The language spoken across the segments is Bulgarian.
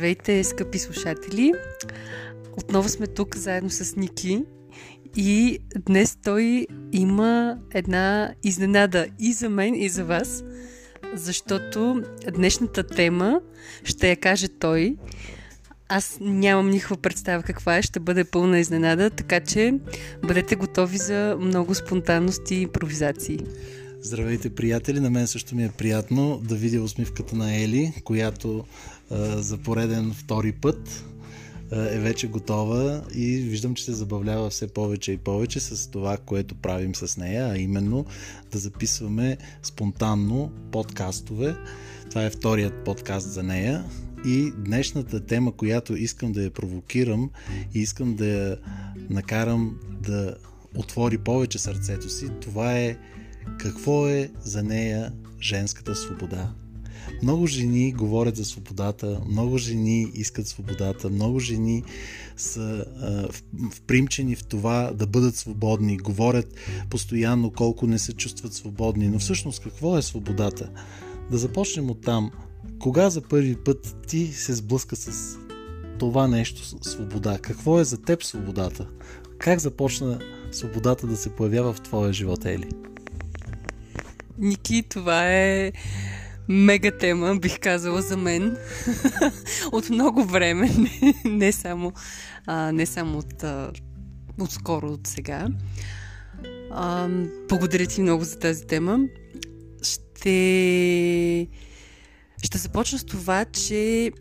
Здравейте, скъпи слушатели! Отново сме тук заедно с Ники и днес той има една изненада и за мен, и за вас, защото днешната тема ще я каже той. Аз нямам никаква представа каква е, ще бъде пълна изненада, така че бъдете готови за много спонтанност и импровизации. Здравейте, приятели! На мен също ми е приятно да видя усмивката на Ели, която а, за пореден втори път а, е вече готова и виждам, че се забавлява все повече и повече с това, което правим с нея, а именно да записваме спонтанно подкастове. Това е вторият подкаст за нея. И днешната тема, която искам да я провокирам и искам да я накарам да отвори повече сърцето си, това е какво е за нея женската свобода. Много жени говорят за свободата, много жени искат свободата, много жени са а, впримчени в това да бъдат свободни, говорят постоянно колко не се чувстват свободни, но всъщност какво е свободата? Да започнем от там. Кога за първи път ти се сблъска с това нещо свобода? Какво е за теб свободата? Как започна свободата да се появява в твоя живот, Ели? Ники, това е мега тема, бих казала за мен. от много време, не, само, а, не само от, а, от скоро, от сега. А, благодаря ти много за тази тема. Ще, ще започна с това, че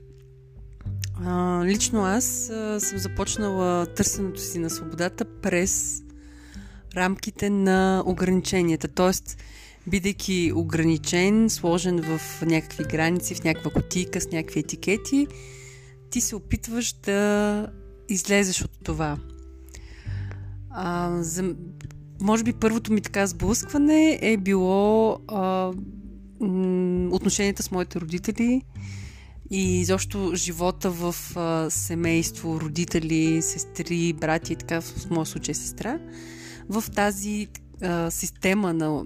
а, лично аз а, съм започнала търсенето си на свободата през рамките на ограниченията. Тоест, бидейки ограничен, сложен в някакви граници, в някаква котийка с някакви етикети, ти се опитваш да излезеш от това. А, за, може би първото ми така сблъскване е било а, отношенията с моите родители и изобщо живота в а, семейство, родители, сестри, брати и така, в моя случай сестра, в тази а, система на,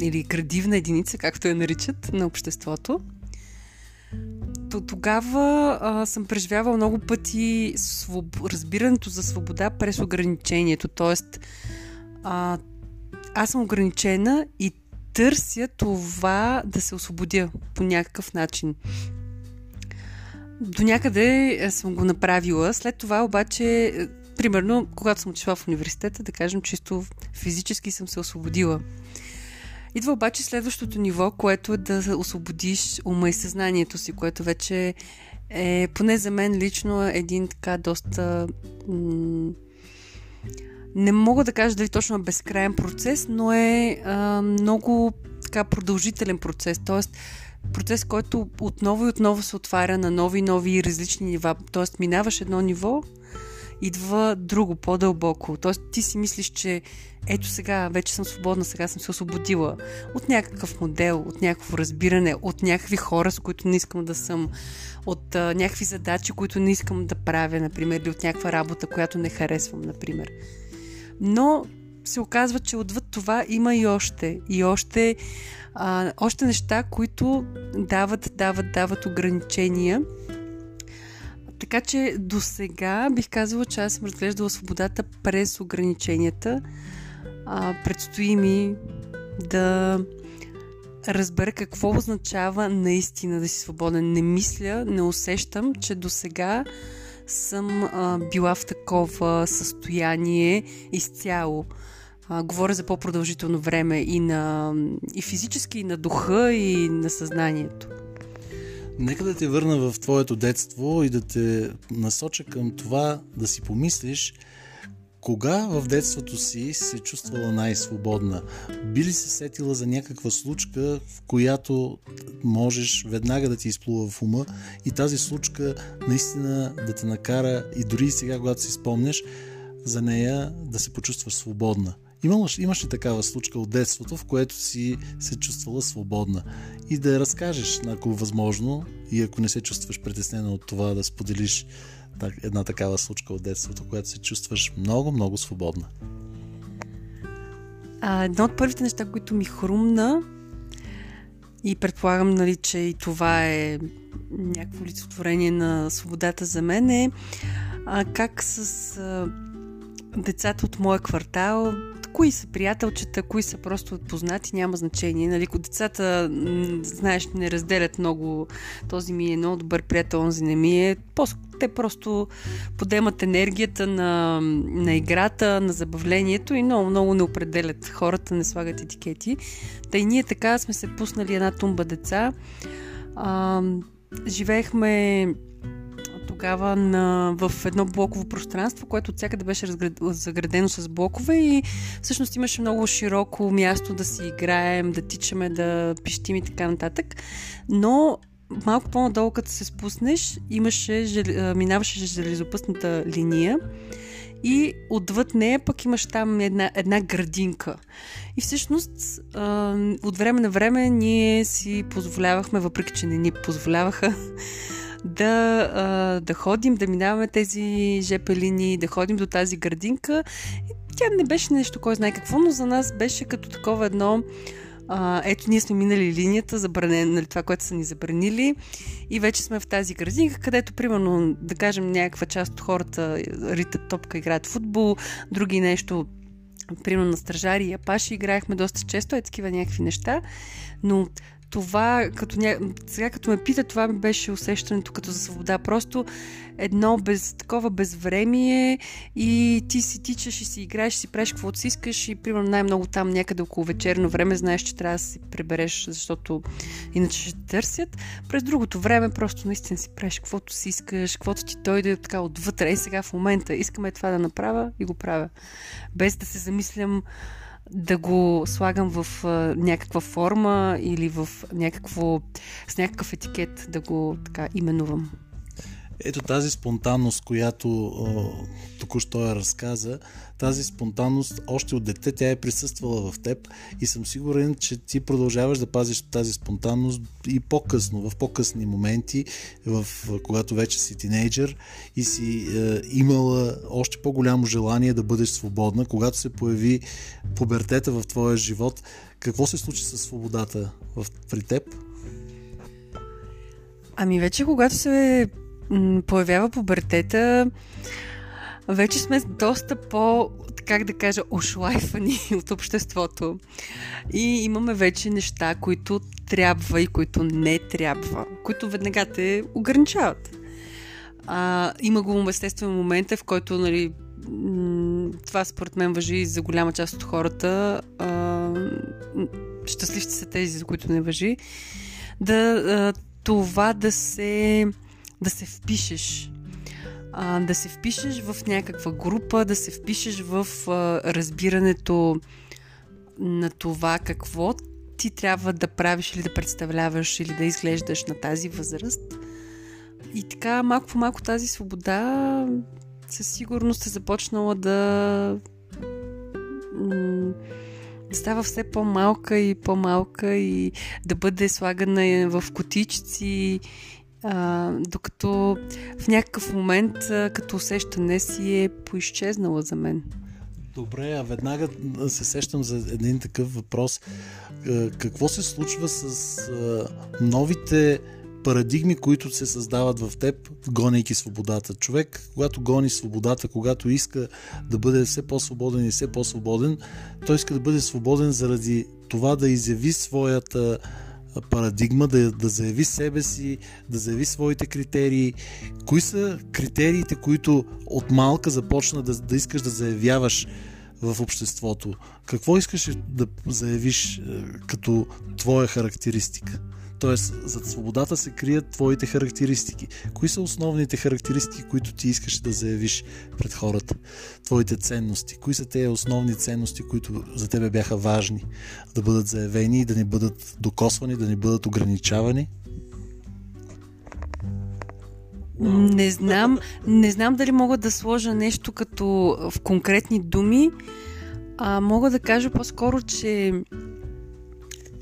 или градивна единица, както я наричат, на обществото. То, тогава а, съм преживявала много пъти своб... разбирането за свобода през ограничението. Тоест, а, аз съм ограничена и търся това да се освободя по някакъв начин. До някъде съм го направила. След това обаче примерно, когато съм отишла в университета, да кажем, чисто физически съм се освободила. Идва обаче следващото ниво, което е да освободиш ума и съзнанието си, което вече е, поне за мен лично, е един така доста... М- не мога да кажа дали точно е безкрайен процес, но е а, много така продължителен процес. Тоест, процес, който отново и отново се отваря на нови, нови и различни нива. Тоест, минаваш едно ниво, идва друго, по-дълбоко. Тоест ти си мислиш, че ето сега вече съм свободна, сега съм се освободила от някакъв модел, от някакво разбиране, от някакви хора, с които не искам да съм, от а, някакви задачи, които не искам да правя, например, или от някаква работа, която не харесвам, например. Но се оказва, че отвъд това има и още, и още, а, още неща, които дават, дават, дават ограничения така че до сега бих казала, че аз съм разглеждала свободата през ограниченията. А, предстои ми да разбера какво означава наистина да си свободен. Не мисля, не усещам, че до сега съм а, била в такова състояние изцяло. А, говоря за по-продължително време и, на, и физически, и на духа, и на съзнанието. Нека да те върна в твоето детство и да те насоча към това да си помислиш кога в детството си се чувствала най-свободна? Би ли се сетила за някаква случка, в която можеш веднага да ти изплува в ума и тази случка наистина да те накара и дори сега, когато си спомнеш, за нея да се почувстваш свободна? Имаш, имаш ли такава случка от детството, в което си се чувствала свободна? И да я разкажеш, ако е възможно, и ако не се чувстваш притеснена от това да споделиш една такава случка от детството, която се чувстваш много, много свободна. А, едно от първите неща, които ми хрумна и предполагам, нали, че и това е някакво олицетворение на свободата за мен е а, как с а, децата от моя квартал кои са приятелчета, кои са просто познати, няма значение. Нали, децата, знаеш, не разделят много този ми е много добър приятел, онзи не ми е. Те просто подемат енергията на, на играта, на забавлението и много, много не определят. Хората не слагат етикети. Та и ние така сме се пуснали една тумба деца. А, живеехме тогава на, в едно блоково пространство, което от всякъде беше разград, заградено с блокове и всъщност имаше много широко място да си играем, да тичаме, да пищим и така нататък. Но малко по-надолу, като се спуснеш, имаше, минаваше железопътната линия и отвъд нея пък имаш там една, една градинка. И всъщност от време на време ние си позволявахме, въпреки че не ни позволяваха, да, да ходим, да минаваме тези ЖП линии, да ходим до тази градинка. Тя не беше нещо, кой знае какво, но за нас беше като такова едно а, ето ние сме минали линията, забранен, нали, това, което са ни забранили и вече сме в тази градинка, където, примерно, да кажем, някаква част от хората ритат топка, играят футбол, други нещо, примерно на стражари и апаши играехме доста често, е такива някакви неща, но това, като ня... сега като ме пита, това ми беше усещането като за свобода. Просто едно без такова безвремие и ти си тичаш и си играеш, си правиш каквото си искаш и примерно най-много там някъде около вечерно време знаеш, че трябва да си пребереш, защото иначе ще търсят. През другото време просто наистина си правиш каквото си искаш, каквото ти дойде така отвътре. И сега в момента искаме това да направя и го правя. Без да се замислям да го слагам в а, някаква форма или в някакво, с някакъв етикет да го така именувам. Ето тази спонтанност, която току-що я разказа, тази спонтанност още от дете тя е присъствала в теб и съм сигурен, че ти продължаваш да пазиш тази спонтанност и по-късно, в по-късни моменти, в, когато вече си тинейджър и си е, имала още по-голямо желание да бъдеш свободна, когато се появи пубертета в твоя живот. Какво се случи с свободата в, при теб? Ами вече когато се появява пубертета, вече сме доста по, как да кажа, ошлайфани от обществото. И имаме вече неща, които трябва и които не трябва, които веднага те ограничават. А, има го естествено момента, в който нали, това според мен въжи за голяма част от хората. А, щастливци са тези, за които не въжи. Да, а, това да се да се впишеш. А, да се впишеш в някаква група, да се впишеш в а, разбирането на това какво ти трябва да правиш или да представляваш или да изглеждаш на тази възраст. И така малко по малко тази свобода със сигурност е започнала да става все по-малка и по-малка и да бъде слагана в котичци а, докато в някакъв момент като усещане си е поизчезнала за мен. Добре, а веднага се сещам за един такъв въпрос. Какво се случва с новите парадигми, които се създават в теб, гонейки свободата. Човек, когато гони свободата, когато иска да бъде все по-свободен и все по-свободен, той иска да бъде свободен заради това да изяви своята парадигма, да, да заяви себе си, да заяви своите критерии. Кои са критериите, които от малка започна да, да искаш да заявяваш в обществото? Какво искаш да заявиш е, като твоя характеристика? Тоест, зад свободата се крият твоите характеристики. Кои са основните характеристики, които ти искаш да заявиш пред хората? Твоите ценности. Кои са тези основни ценности, които за тебе бяха важни да бъдат заявени и да не бъдат докосвани, да не бъдат ограничавани? Не знам, не знам дали мога да сложа нещо като в конкретни думи. А, мога да кажа по-скоро, че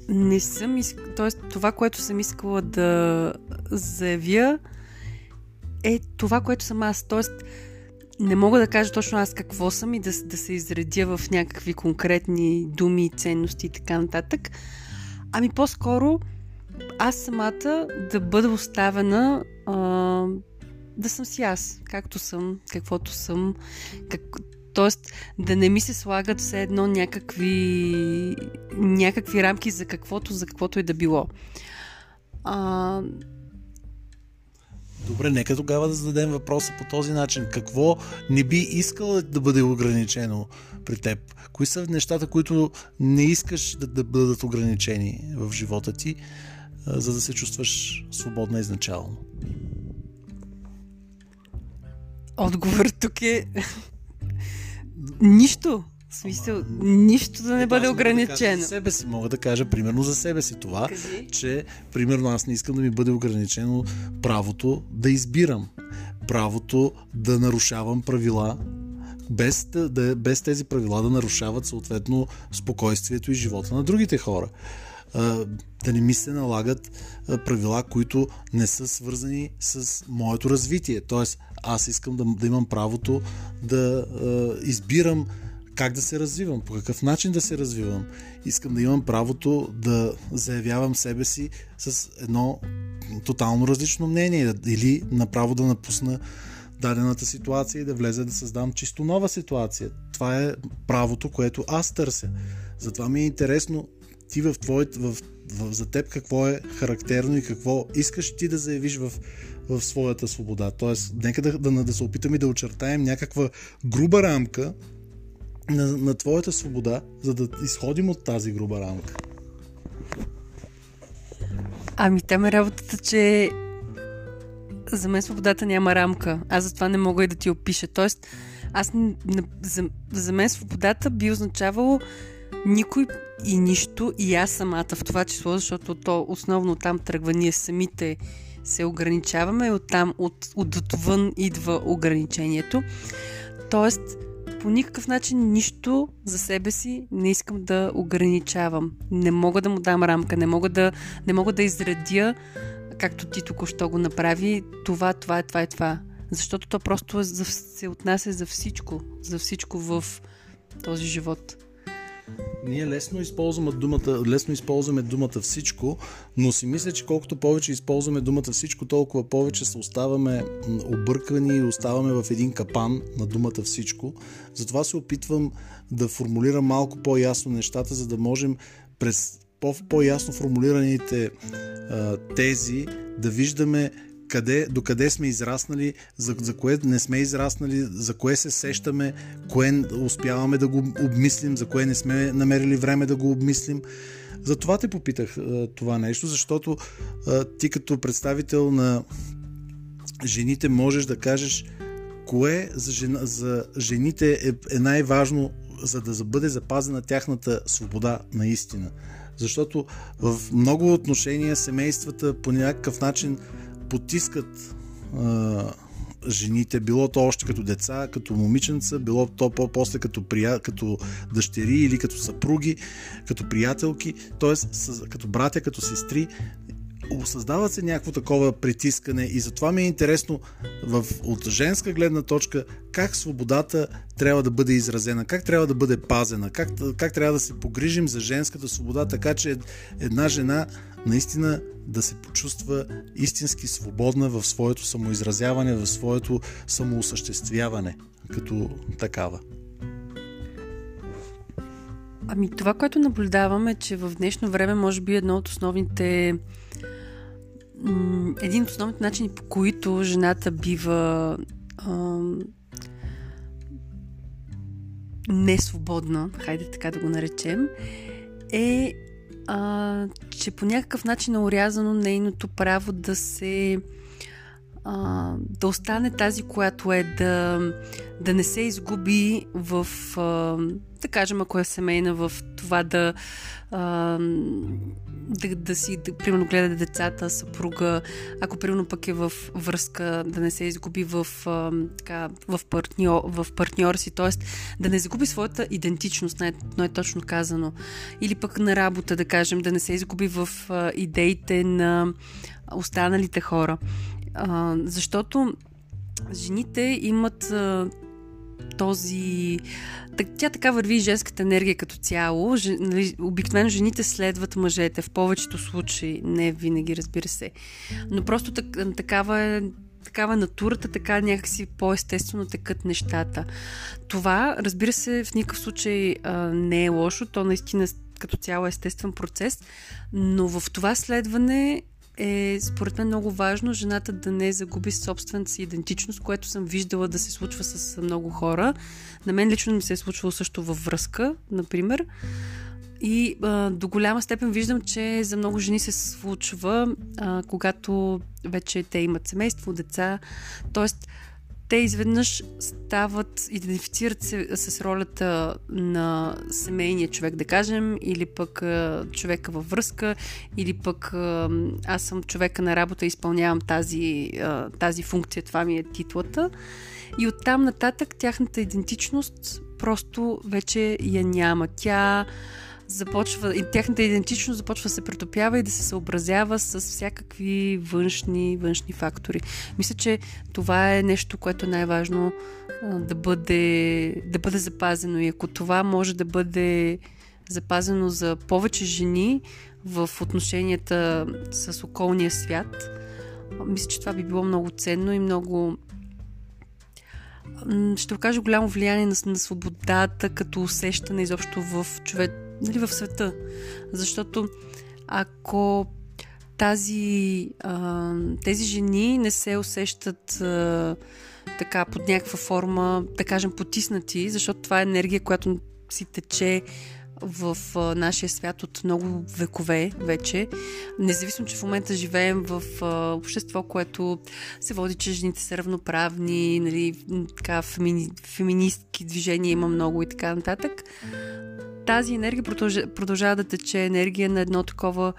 не съм иск... Тоест, това, което съм искала да заявя е това, което съм аз. Тоест, не мога да кажа точно аз какво съм и да, да се изредя в някакви конкретни думи, ценности и така нататък. Ами по-скоро аз самата да бъда оставена а, да съм си аз, както съм, каквото съм, как, Тоест да не ми се слагат все едно някакви, някакви рамки за каквото, за каквото и да било. А... Добре, нека тогава да зададем въпроса по този начин. Какво не би искал да бъде ограничено при теб? Кои са нещата, които не искаш да, да бъдат ограничени в живота ти, за да се чувстваш свободна изначално? Отговор тук е Нищо. В смисъл, нищо да не е, бъде ограничено. Да за себе си, мога да кажа примерно за себе си това, Кажи. че примерно аз не искам да ми бъде ограничено правото да избирам, правото да нарушавам правила, без, да, без тези правила да нарушават съответно спокойствието и живота на другите хора. Да не ми се налагат правила, които не са свързани с моето развитие. Тоест, аз искам да, да имам правото да избирам как да се развивам, по какъв начин да се развивам. Искам да имам правото да заявявам себе си с едно тотално различно мнение или направо да напусна дадената ситуация и да влезе да създам чисто нова ситуация. Това е правото, което аз търся. Затова ми е интересно ти в твоят, в, в, за теб какво е характерно и какво искаш ти да заявиш в в своята свобода. Тоест, нека да, да, да се опитаме да очертаем някаква груба рамка на, на твоята свобода, за да изходим от тази груба рамка. Ами там е работата, че за мен свободата няма рамка. Аз затова не мога и да ти опиша. Тоест, аз за, за мен свободата би означавало никой и нищо и аз самата в това число, защото то основно там тръгва ние самите се ограничаваме и оттам от, от отвън идва ограничението. Тоест, по никакъв начин нищо за себе си не искам да ограничавам. Не мога да му дам рамка, не мога да, не мога да изредя, както ти току-що го направи, това, това, това и това. Защото то просто се отнася за всичко, за всичко в този живот. Ние лесно използваме думата, лесно използваме думата всичко, но си мисля, че колкото повече използваме думата всичко, толкова повече се оставаме объркани и оставаме в един капан на думата всичко. Затова се опитвам да формулирам малко по-ясно нещата, за да можем през по-ясно формулираните а, тези да виждаме къде, до къде сме израснали, за, за кое не сме израснали, за кое се сещаме, кое успяваме да го обмислим, за кое не сме намерили време да го обмислим. Затова те попитах това нещо, защото ти като представител на жените можеш да кажеш кое за, жена, за жените е, е най-важно, за да бъде запазена тяхната свобода наистина. Защото в много отношения семействата по някакъв начин потискат а, жените, било то още като деца, като момиченца, било то по-после като, прия... като дъщери или като съпруги, като приятелки, т.е. като братя, като сестри. Създава се някакво такова притискане и затова ми е интересно в, от женска гледна точка как свободата трябва да бъде изразена, как трябва да бъде пазена, как, как трябва да се погрижим за женската свобода, така че една жена наистина да се почувства истински свободна в своето самоизразяване, в своето самоосъществяване като такава. Ами това, което наблюдаваме, че в днешно време може би едно от основните един от основните начини, по които жената бива ам, несвободна, хайде така да го наречем, е а, че по някакъв начин е урязано нейното право да се а, да остане тази, която е да, да не се изгуби в, а, да кажем, ако е семейна, в това да, а, да, да си, да, примерно, гледа децата, съпруга, ако примерно пък е в връзка, да не се изгуби в, а, така, в, партньор, в партньора си, т.е. да не загуби своята идентичност, но е точно казано. Или пък на работа, да кажем, да не се изгуби в а, идеите на останалите хора. А, защото жените имат а, този... Тя така върви женската енергия като цяло. Жен, нали, обикновено жените следват мъжете в повечето случаи. Не винаги, разбира се. Но просто так, такава е такава натурата, така някакси по-естествено текат нещата. Това, разбира се, в никакъв случай а, не е лошо, то наистина като цяло е естествен процес, но в това следване е според мен много важно жената да не загуби собствената си идентичност, което съм виждала да се случва с много хора. На мен лично ми се е случвало също във връзка, например. И а, до голяма степен виждам, че за много жени се случва, а, когато вече те имат семейство, деца. Тоест, те изведнъж стават, идентифицират се с ролята на семейния човек, да кажем, или пък човека във връзка, или пък аз съм човека на работа и изпълнявам тази, тази функция, това ми е титлата. И оттам нататък тяхната идентичност просто вече я няма. Тя започва, и тяхната идентичност започва да се претопява и да се съобразява с всякакви външни, външни фактори. Мисля, че това е нещо, което е най-важно да бъде, да бъде запазено. И ако това може да бъде запазено за повече жени в отношенията с околния свят, мисля, че това би било много ценно и много ще окаже голямо влияние на, на свободата като усещане изобщо в човек, нали, в света. Защото ако тази, тези жени не се усещат така под някаква форма, да кажем, потиснати, защото това е енергия, която си тече в нашия свят от много векове вече. Независимо, че в момента живеем в общество, което се води, че жените са равноправни, нали, така, фемини, феминистки движения има много и така нататък тази енергия продължава, продължава да тече енергия на едно такова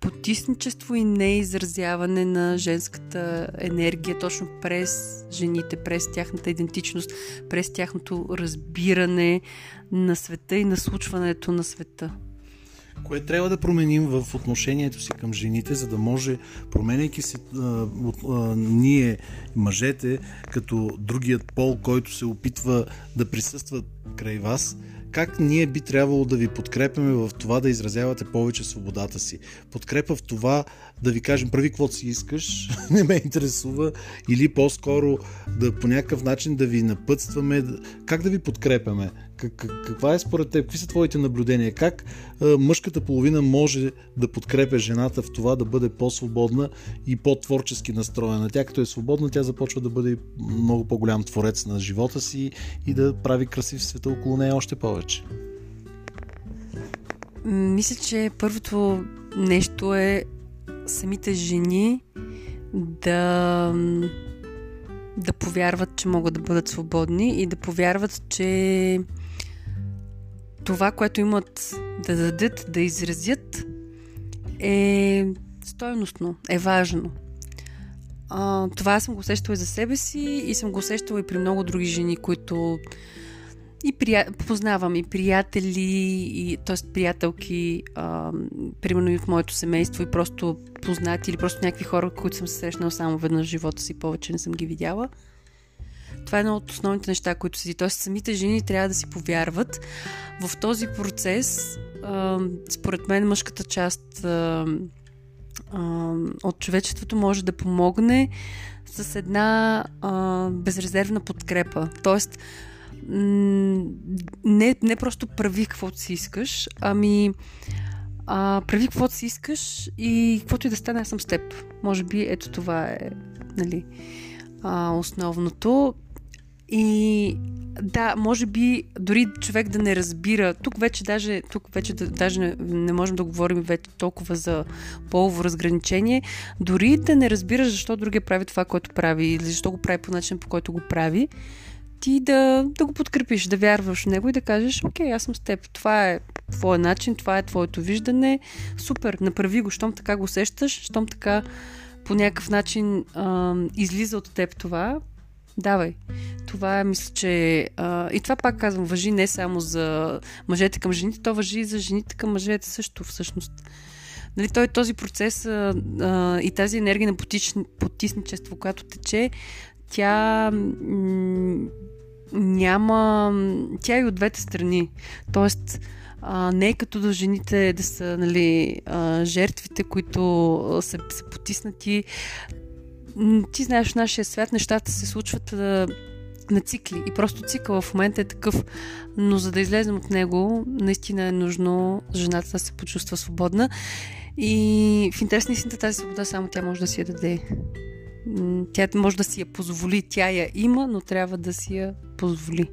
потисничество и неизразяване на женската енергия точно през жените, през тяхната идентичност, през тяхното разбиране на света и на случването на света. Кое трябва да променим в отношението си към жените, за да може, променяйки се а, от, а, ние, мъжете, като другият пол, който се опитва да присъства край вас, как ние би трябвало да ви подкрепяме в това да изразявате повече свободата си. Подкрепа в това да ви кажем прави каквото си искаш, не ме интересува, или по-скоро да по някакъв начин да ви напътстваме, как да ви подкрепяме, как, каква е според теб, какви са твоите наблюдения, как мъжката половина може да подкрепя жената в това да бъде по-свободна и по-творчески настроена. Тя като е свободна, тя започва да бъде много по-голям творец на живота си и да прави красив света около нея още повече. Мисля, че първото нещо е самите жени да да повярват, че могат да бъдат свободни и да повярват, че това, което имат да дадат, да изразят, е стойностно, е важно. А, това съм го усещала и за себе си и съм го усещала и при много други жени, които и прия... познавам и приятели, и, т.е. приятелки, а, примерно и от моето семейство, и просто познати, или просто някакви хора, които съм се срещнала само веднъж в живота си, повече не съм ги видяла. Това е едно от основните неща, които си. Тоест, самите жени трябва да си повярват. В този процес, според мен, мъжката част от човечеството може да помогне с една безрезервна подкрепа. Тоест, не, не просто прави каквото си искаш, ами а, прави каквото си искаш и каквото и да стане, аз съм с теб. Може би ето това е нали, а, основното. И да, може би дори човек да не разбира, тук вече даже, тук вече даже не, не можем да говорим вече толкова за полово разграничение, дори да не разбира защо другия прави това, което прави или защо го прави по начин, по който го прави, ти да, да го подкрепиш, да вярваш в него и да кажеш, окей, аз съм с теб, това е твоя начин, това е твоето виждане, супер, направи го, щом така го усещаш, щом така по някакъв начин а, излиза от теб това, давай. Това е, мисля, че... А, и това пак казвам, въжи не само за мъжете към жените, то въжи и за жените към мъжете също, всъщност. Нали, той, този процес а, а, и тази енергия на потич, потисничество, която тече, тя м- няма... Тя е и от двете страни. Тоест, а, не е като да жените да са нали, а, жертвите, които са, са потиснати. Ти знаеш, в нашия свят нещата се случват а, на цикли и просто цикъл в момента е такъв. Но за да излезем от него, наистина е нужно жената да се почувства свободна и в интерес на тази свобода само тя може да си я даде. Тя може да си я позволи, тя я има, но трябва да си я позволи.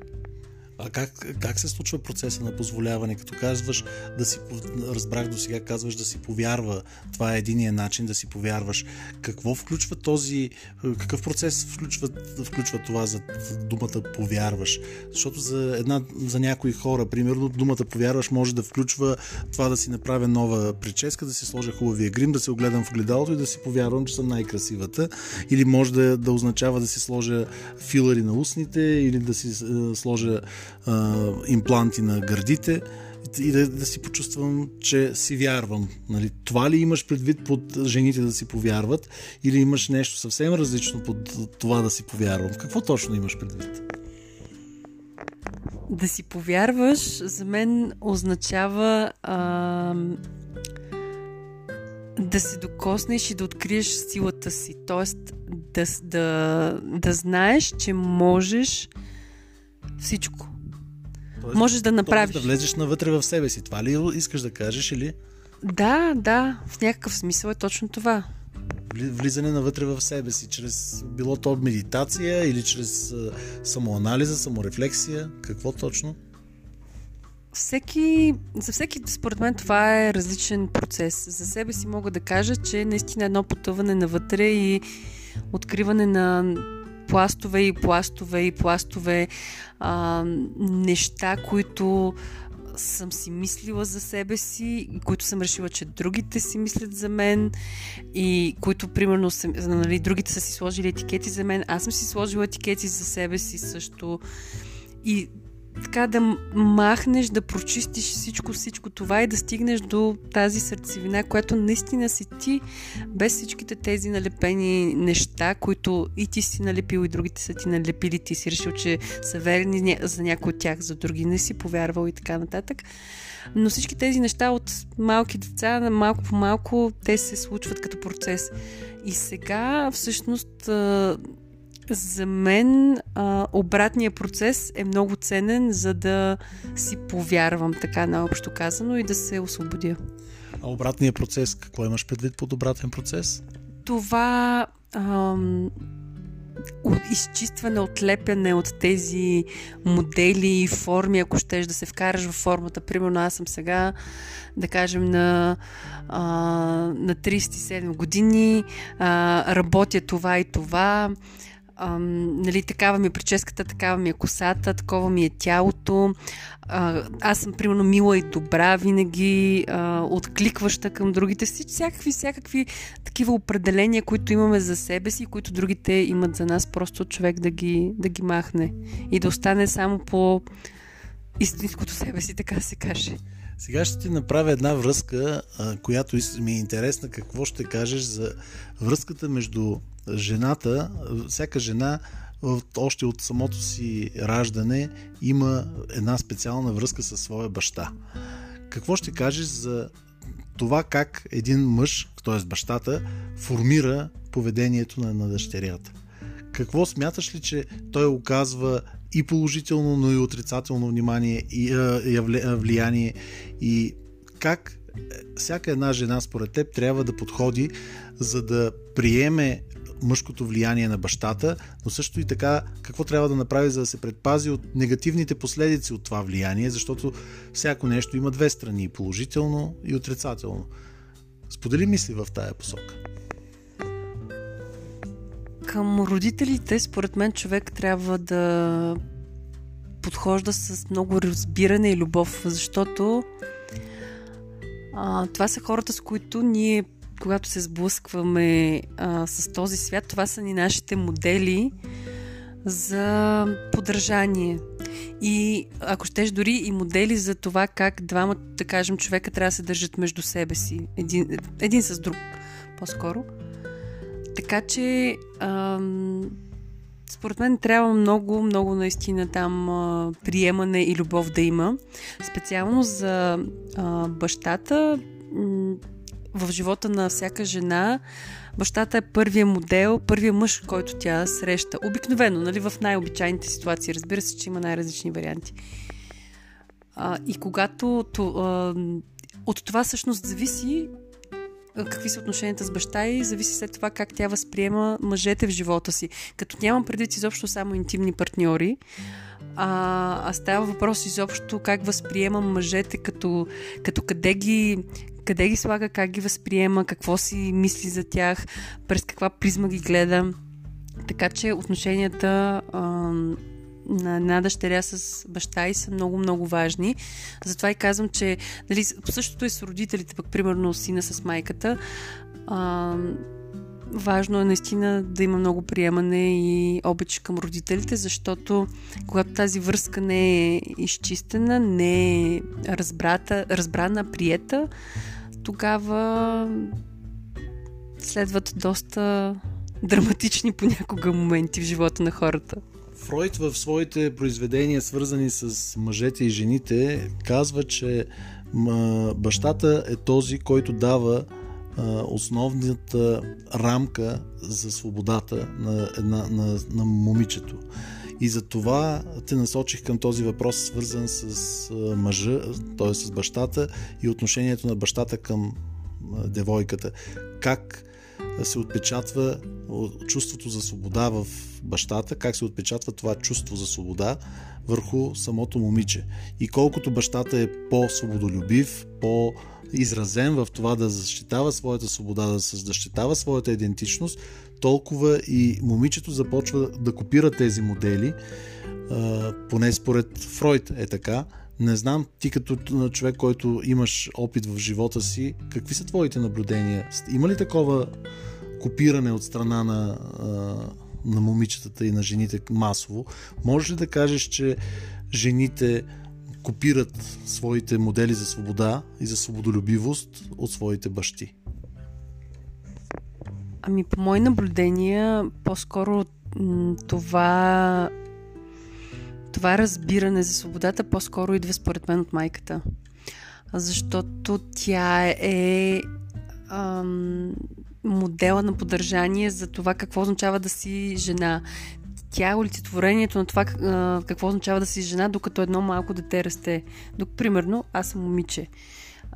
А как, как се случва процеса на позволяване? Като казваш да си, разбрах до сега, казваш да си повярва. Това е единия начин да си повярваш. Какво включва този, какъв процес включва, включва това за думата повярваш? Защото за, една, за някои хора, примерно, думата повярваш може да включва това да си направя нова прическа, да си сложа хубавия грим, да се огледам в гледалото и да си повярвам, че съм най-красивата. Или може да, да означава да си сложа филари на устните, или да си сложа а, импланти на гърдите и да, да си почувствам, че си вярвам. Нали? Това ли имаш предвид под жените да си повярват или имаш нещо съвсем различно под това да си повярвам? Какво точно имаш предвид? Да си повярваш за мен означава а, да се докоснеш и да откриеш силата си. Тоест да, да, да знаеш, че можеш всичко. Тоест, можеш да направиш. да влезеш навътре в себе си. Това ли искаш да кажеш или? Да, да, в някакъв смисъл е точно това. Влизане навътре в себе си, чрез било то медитация или чрез самоанализа, саморефлексия. Какво точно? Всеки, за всеки, според мен, това е различен процес. За себе си мога да кажа, че наистина едно потъване навътре и откриване на пластове и пластове и пластове а, неща, които съм си мислила за себе си, които съм решила, че другите си мислят за мен и които, примерно, съм, нали, другите са си сложили етикети за мен, аз съм си сложила етикети за себе си също. И така да махнеш, да прочистиш всичко, всичко това и да стигнеш до тази сърцевина, която наистина си ти, без всичките тези налепени неща, които и ти си налепил, и другите са ти налепили, ти си решил, че са верни за някой от тях, за други не си повярвал и така нататък. Но всички тези неща от малки деца, малко по малко, те се случват като процес. И сега, всъщност, за мен а, обратният процес е много ценен, за да си повярвам, така наобщо казано, и да се освободя. А обратният процес, какво имаш предвид под обратен процес? Това ам, изчистване, отлепяне от тези модели и форми, ако щеш да се вкараш в формата. Примерно аз съм сега, да кажем, на, а, на 37 години, а, работя това и това, ам, нали, такава ми е прическата, такава ми е косата, такова ми е тялото. А, аз съм, примерно, мила и добра, винаги а, откликваща към другите. Всякакви, всякакви такива определения, които имаме за себе си, които другите имат за нас, просто човек да ги, да ги махне и да остане само по истинското себе си, така се каже. Сега ще ти направя една връзка, която ми е интересна. Какво ще кажеш за връзката между жената, всяка жена още от самото си раждане има една специална връзка със своя баща. Какво ще кажеш за това как един мъж, т.е. бащата, формира поведението на, на дъщерята? Какво смяташ ли, че той оказва и положително, но и отрицателно внимание и влияние и как всяка една жена според теб трябва да подходи, за да приеме мъжкото влияние на бащата, но също и така какво трябва да направи, за да се предпази от негативните последици от това влияние, защото всяко нещо има две страни, положително и отрицателно. Сподели мисли в тая посока. Към родителите, според мен, човек трябва да подхожда с много разбиране и любов, защото а, това са хората, с които ние когато се сблъскваме а, с този свят, това са ни нашите модели за подражание. И ако щеш дори и модели за това как двама, да кажем, човека трябва да се държат между себе си. Един, един с друг, по-скоро. Така че ам, според мен трябва много, много наистина там а, приемане и любов да има. Специално за а, бащата м- в живота на всяка жена. Бащата е първия модел, първия мъж, който тя среща. Обикновено, нали, в най-обичайните ситуации. Разбира се, че има най-различни варианти. А, и когато то, а, от това всъщност зависи какви са отношенията с баща и зависи след това как тя възприема мъжете в живота си. Като нямам предвид изобщо само интимни партньори, а, а става въпрос изобщо как възприемам мъжете, като, като къде ги къде ги слага, как ги възприема, какво си мисли за тях, през каква призма ги гледа. Така че отношенията а, на една дъщеря с баща и са много-много важни. Затова и казвам, че нали, същото е с родителите, пък примерно сина с майката. А, важно е наистина да има много приемане и обич към родителите, защото когато тази връзка не е изчистена, не е разбрата, разбрана, приета, тогава следват доста драматични понякога моменти в живота на хората. Фройд в своите произведения, свързани с мъжете и жените, казва, че бащата е този, който дава основната рамка за свободата на, една, на, на момичето. И за това те насочих към този въпрос, свързан с мъжа, т.е. с бащата и отношението на бащата към девойката. Как се отпечатва чувството за свобода в бащата, как се отпечатва това чувство за свобода върху самото момиче. И колкото бащата е по-свободолюбив, по-изразен в това да защитава своята свобода, да защитава своята идентичност, толкова и момичето започва да копира тези модели, поне според Фройд е така. Не знам, ти като човек, който имаш опит в живота си, какви са твоите наблюдения? Има ли такова копиране от страна на, на момичетата и на жените масово? Можеш ли да кажеш, че жените копират своите модели за свобода и за свободолюбивост от своите бащи? Ами, по мои наблюдения, по-скоро това това разбиране за свободата по-скоро идва според мен от майката. Защото тя е ам, модела на поддържание за това какво означава да си жена. Тя е олицетворението на това какво означава да си жена, докато едно малко дете расте. Док, примерно, аз съм момиче.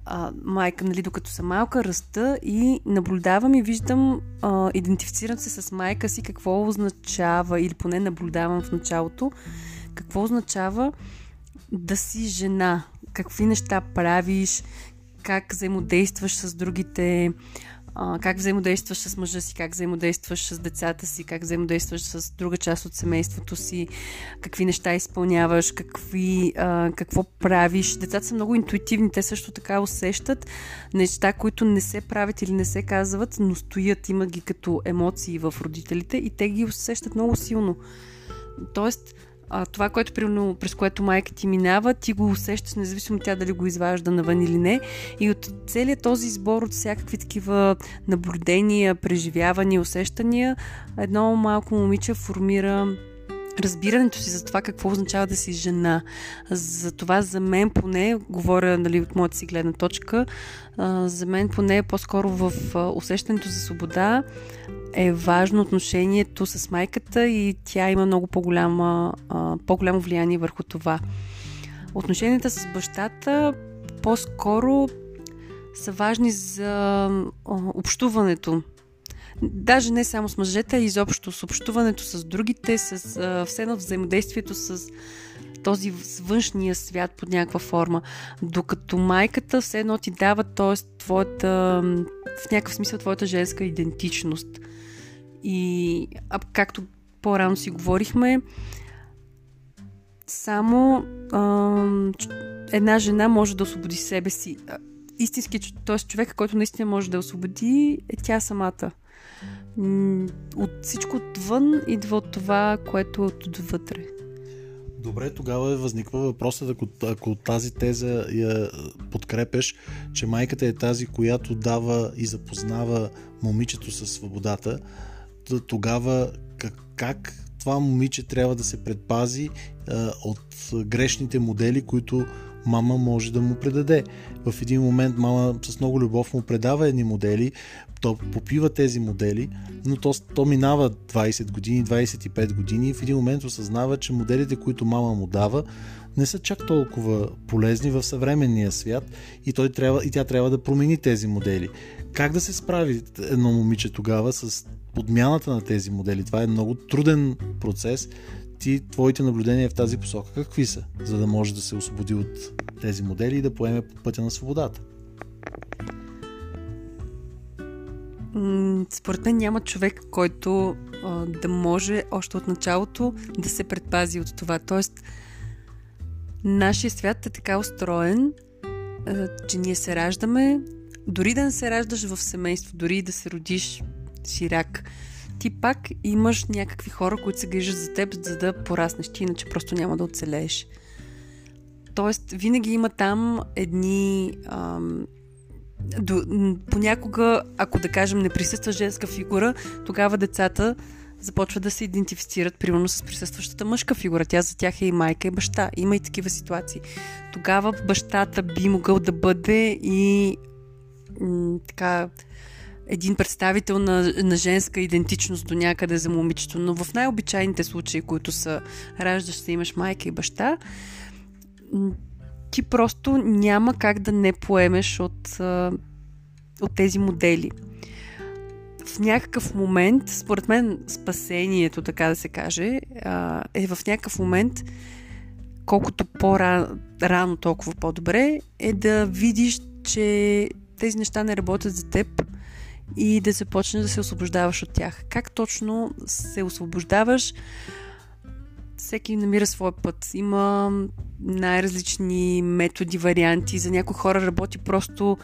А, майка, нали, докато съм малка, раста и наблюдавам и виждам, а, идентифицирам се с майка си какво означава, или поне наблюдавам в началото, какво означава да си жена, какви неща правиш, как взаимодействаш с другите, как взаимодействаш с мъжа си, как взаимодействаш с децата си, как взаимодействаш с друга част от семейството си, какви неща изпълняваш, какви, какво правиш. Децата са много интуитивни, те също така усещат неща, които не се правят или не се казват, но стоят, има ги като емоции в родителите и те ги усещат много силно. Тоест, а, това, което примерно, през което майка ти минава, ти го усещаш, независимо тя дали го изважда навън или не. И от целият този сбор от всякакви такива наблюдения, преживявания, усещания, едно малко момиче формира разбирането си за това какво означава да си жена. За това за мен поне, говоря нали, от моята си гледна точка, за мен поне е по-скоро в усещането за свобода е важно отношението с майката и тя има много по-голяма, по-голямо влияние върху това. Отношенията с бащата по-скоро са важни за общуването даже не само с мъжете, а изобщо с общуването с другите, с все едно взаимодействието с този външния свят под някаква форма. Докато майката все едно ти дава, т.е. твоята, в някакъв смисъл твоята женска идентичност. И както по-рано си говорихме, само а, една жена може да освободи себе си. Истински, т.е. човека, който наистина може да освободи, е тя самата от всичко отвън идва от това, което е отвътре. Добре, тогава възниква въпросът, ако, ако тази теза я подкрепеш, че майката е тази, която дава и запознава момичето със свободата, тогава как, как това момиче трябва да се предпази а, от грешните модели, които мама може да му предаде. В един момент мама с много любов му предава едни модели, то попива тези модели, но то, то минава 20 години, 25 години и в един момент осъзнава, че моделите, които мама му дава, не са чак толкова полезни в съвременния свят и, той трябва, и тя трябва да промени тези модели. Как да се справи едно момиче тогава с подмяната на тези модели? Това е много труден процес. Ти, твоите наблюдения в тази посока какви са, за да може да се освободи от тези модели и да поеме пътя на свободата? Според мен няма човек, който а, да може още от началото да се предпази от това. Тоест, нашия свят е така устроен, че ние се раждаме, дори да не се раждаш в семейство, дори да се родиш сирак, ти пак имаш някакви хора, които се грижат за теб, за да пораснеш ти, иначе просто няма да оцелееш. Тоест, винаги има там едни ам, до, понякога, ако да кажем не присъства женска фигура, тогава децата започват да се идентифицират примерно с присъстващата мъжка фигура. Тя за тях е и майка и баща. Има и такива ситуации. Тогава бащата би могъл да бъде и м- така един представител на, на женска идентичност до някъде за момичето, но в най-обичайните случаи, които са раждаш се, имаш майка и баща, ти просто няма как да не поемеш от, от тези модели. В някакъв момент, според мен, спасението, така да се каже, е в някакъв момент, колкото по-рано, толкова по-добре, е да видиш, че тези неща не работят за теб и да започнеш да се освобождаваш от тях. Как точно се освобождаваш? всеки намира своя път. Има най-различни методи, варианти. За някои хора работи просто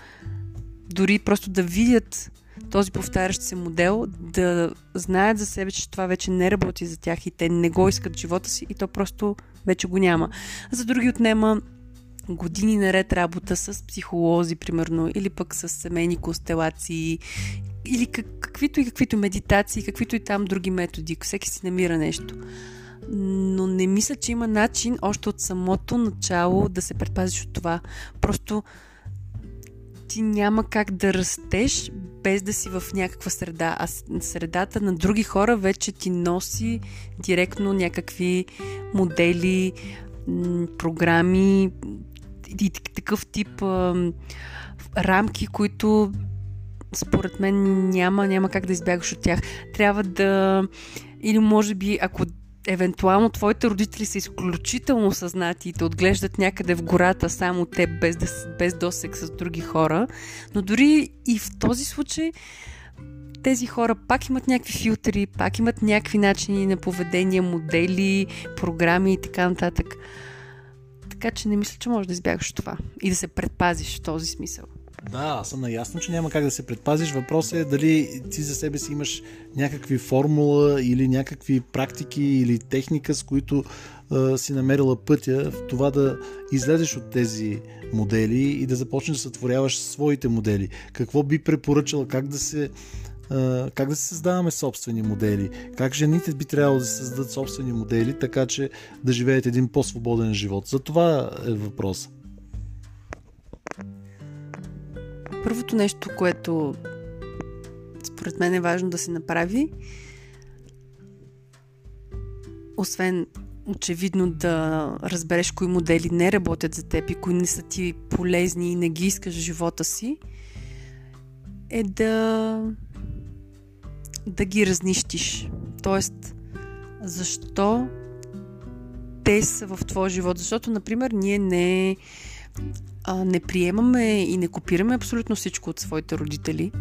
дори просто да видят този повтарящ се модел, да знаят за себе, че това вече не работи за тях и те не го искат в живота си и то просто вече го няма. За други отнема години наред работа с психолози, примерно, или пък с семейни констелации, или как, каквито и каквито медитации, каквито и там други методи. Всеки си намира нещо но не мисля, че има начин още от самото начало да се предпазиш от това. Просто ти няма как да растеш без да си в някаква среда, а средата на други хора вече ти носи директно някакви модели, програми и такъв тип рамки, които според мен няма, няма как да избягаш от тях. Трябва да или може би, ако евентуално твоите родители са изключително съзнати и те отглеждат някъде в гората само те, без, без досек с други хора, но дори и в този случай тези хора пак имат някакви филтри, пак имат някакви начини на поведение, модели, програми и така нататък. Така че не мисля, че можеш да избягаш това и да се предпазиш в този смисъл. Да, съм наясно, че няма как да се предпазиш. Въпросът е дали ти за себе си имаш някакви формула или някакви практики или техника, с които а, си намерила пътя в това да излезеш от тези модели и да започнеш да сътворяваш своите модели. Какво би препоръчала, как да се как да се създаваме собствени модели, как жените би трябвало да се създадат собствени модели, така че да живеят един по-свободен живот. За това е въпрос. Първото нещо, което според мен е важно да се направи, освен очевидно да разбереш кои модели не работят за теб и кои не са ти полезни и не ги искаш в живота си, е да да ги разнищиш. Тоест, защо те са в твоя живот? Защото, например, ние не а, не приемаме и не копираме абсолютно всичко от своите родители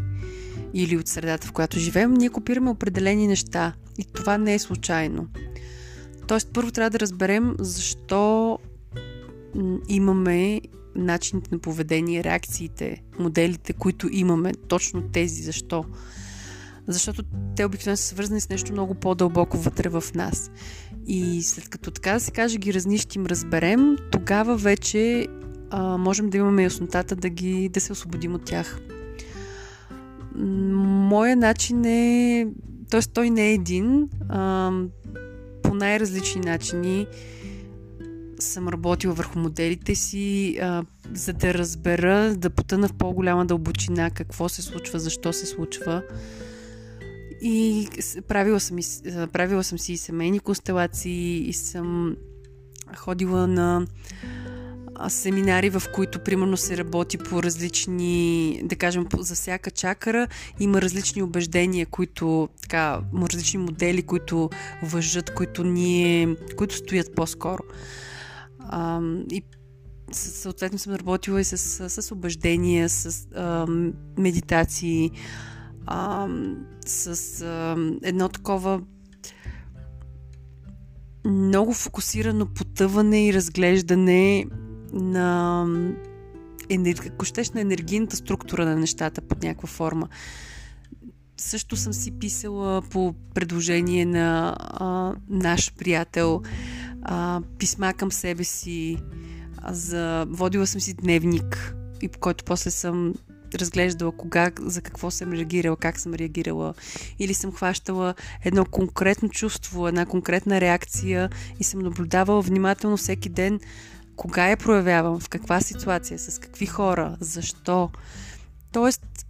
или от средата, в която живеем, ние копираме определени неща. И това не е случайно. Тоест, първо трябва да разберем защо имаме начините на поведение, реакциите, моделите, които имаме, точно тези, защо. Защото те обикновено са свързани с нещо много по-дълбоко вътре в нас. И след като така да се каже, ги разнищим, разберем, тогава вече а, можем да имаме яснотата да, ги, да се освободим от тях. Моя начин е, т.е. той не е един. А, най-различни начини съм работила върху моделите си, а, за да разбера, да потъна в по-голяма дълбочина какво се случва, защо се случва. И правила съм, правила съм си и семейни констелации и съм ходила на семинари, в които примерно се работи по различни, да кажем, за всяка чакара има различни убеждения, които, така, различни модели, които въжат, които ние, които стоят по-скоро. А, и съответно съм работила и с, с убеждения, с а, медитации, а, с а, едно такова много фокусирано потъване и разглеждане на ако щеш на енергийната структура на нещата под някаква форма. Също съм си писала по предложение на а, наш приятел а, писма към себе си. За... Водила съм си дневник, и по който после съм разглеждала кога, за какво съм реагирала, как съм реагирала, или съм хващала едно конкретно чувство, една конкретна реакция и съм наблюдавала внимателно всеки ден кога я проявявам, в каква ситуация, с какви хора, защо. Тоест,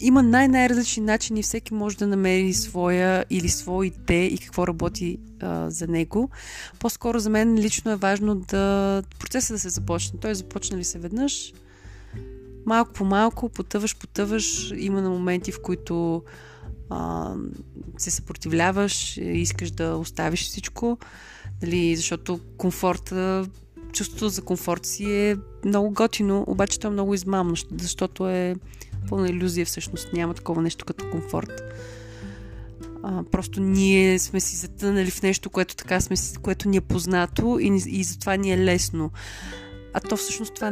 има най-най-различни начини, всеки може да намери своя или своите и какво работи а, за него. По-скоро за мен лично е важно да процесът да се започне. Той започна ли се веднъж, малко по малко, потъваш, потъваш. Има на моменти, в които а, се съпротивляваш, искаш да оставиш всичко, нали, защото комфорта чувството за комфорт си е много готино, обаче то е много измамно, защото е пълна иллюзия всъщност. Няма такова нещо като комфорт. А, просто ние сме си затънали в нещо, което така сме си, което ни е познато и, и затова ни е лесно. А то всъщност това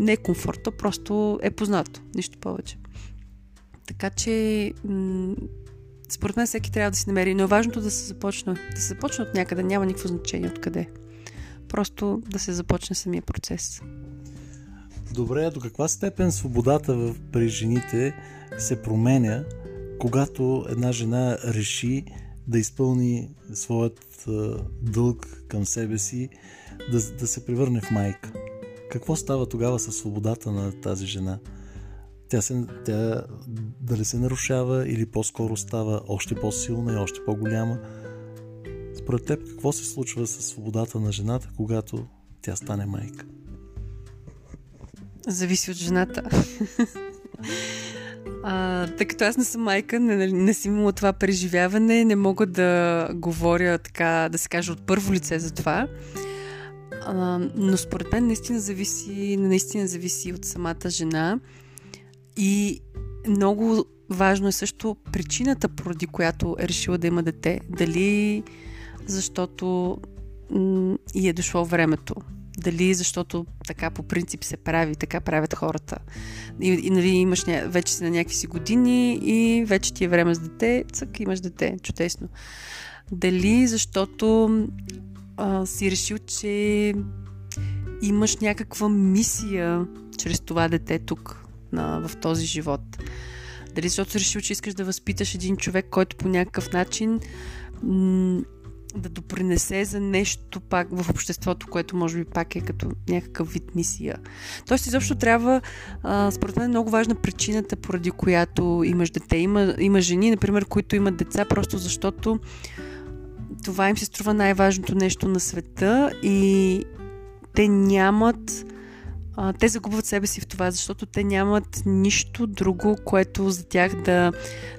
не е комфорт, то просто е познато. Нищо повече. Така че според мен всеки трябва да си намери, но е важното да се започне. Да се започне от някъде, няма никакво значение откъде. Просто да се започне самия процес. Добре, до каква степен свободата в, при жените се променя, когато една жена реши да изпълни своят дълг към себе си, да, да се превърне в майка? Какво става тогава със свободата на тази жена? Тя, се, тя дали се нарушава или по-скоро става още по-силна и още по-голяма? Според теб какво се случва с свободата на жената, когато тя стане майка? Зависи от жената. А, тъй като аз не съм майка, не, не си имала това преживяване, не мога да говоря така, да се каже от първо лице за това. А, но според мен наистина зависи, наистина зависи от самата жена. И много важно е също причината, поради която е решила да има дете. Дали защото и е дошло времето. Дали защото така по принцип се прави, така правят хората. И, и нали, имаш ня... вече си на някакви си години и вече ти е време с дете, цък имаш дете. Чудесно. Дали защото а, си решил, че имаш някаква мисия чрез това дете тук, на, в този живот. Дали защото си решил, че искаш да възпиташ един човек, който по някакъв начин м- да допринесе за нещо пак в обществото, което може би пак е като някакъв вид мисия. Тоест, изобщо трябва, според мен, е много важна причината, поради която имаш дете. Има, има жени, например, които имат деца, просто защото това им се струва най-важното нещо на света и те нямат те загубват себе си в това, защото те нямат нищо друго, което за тях да,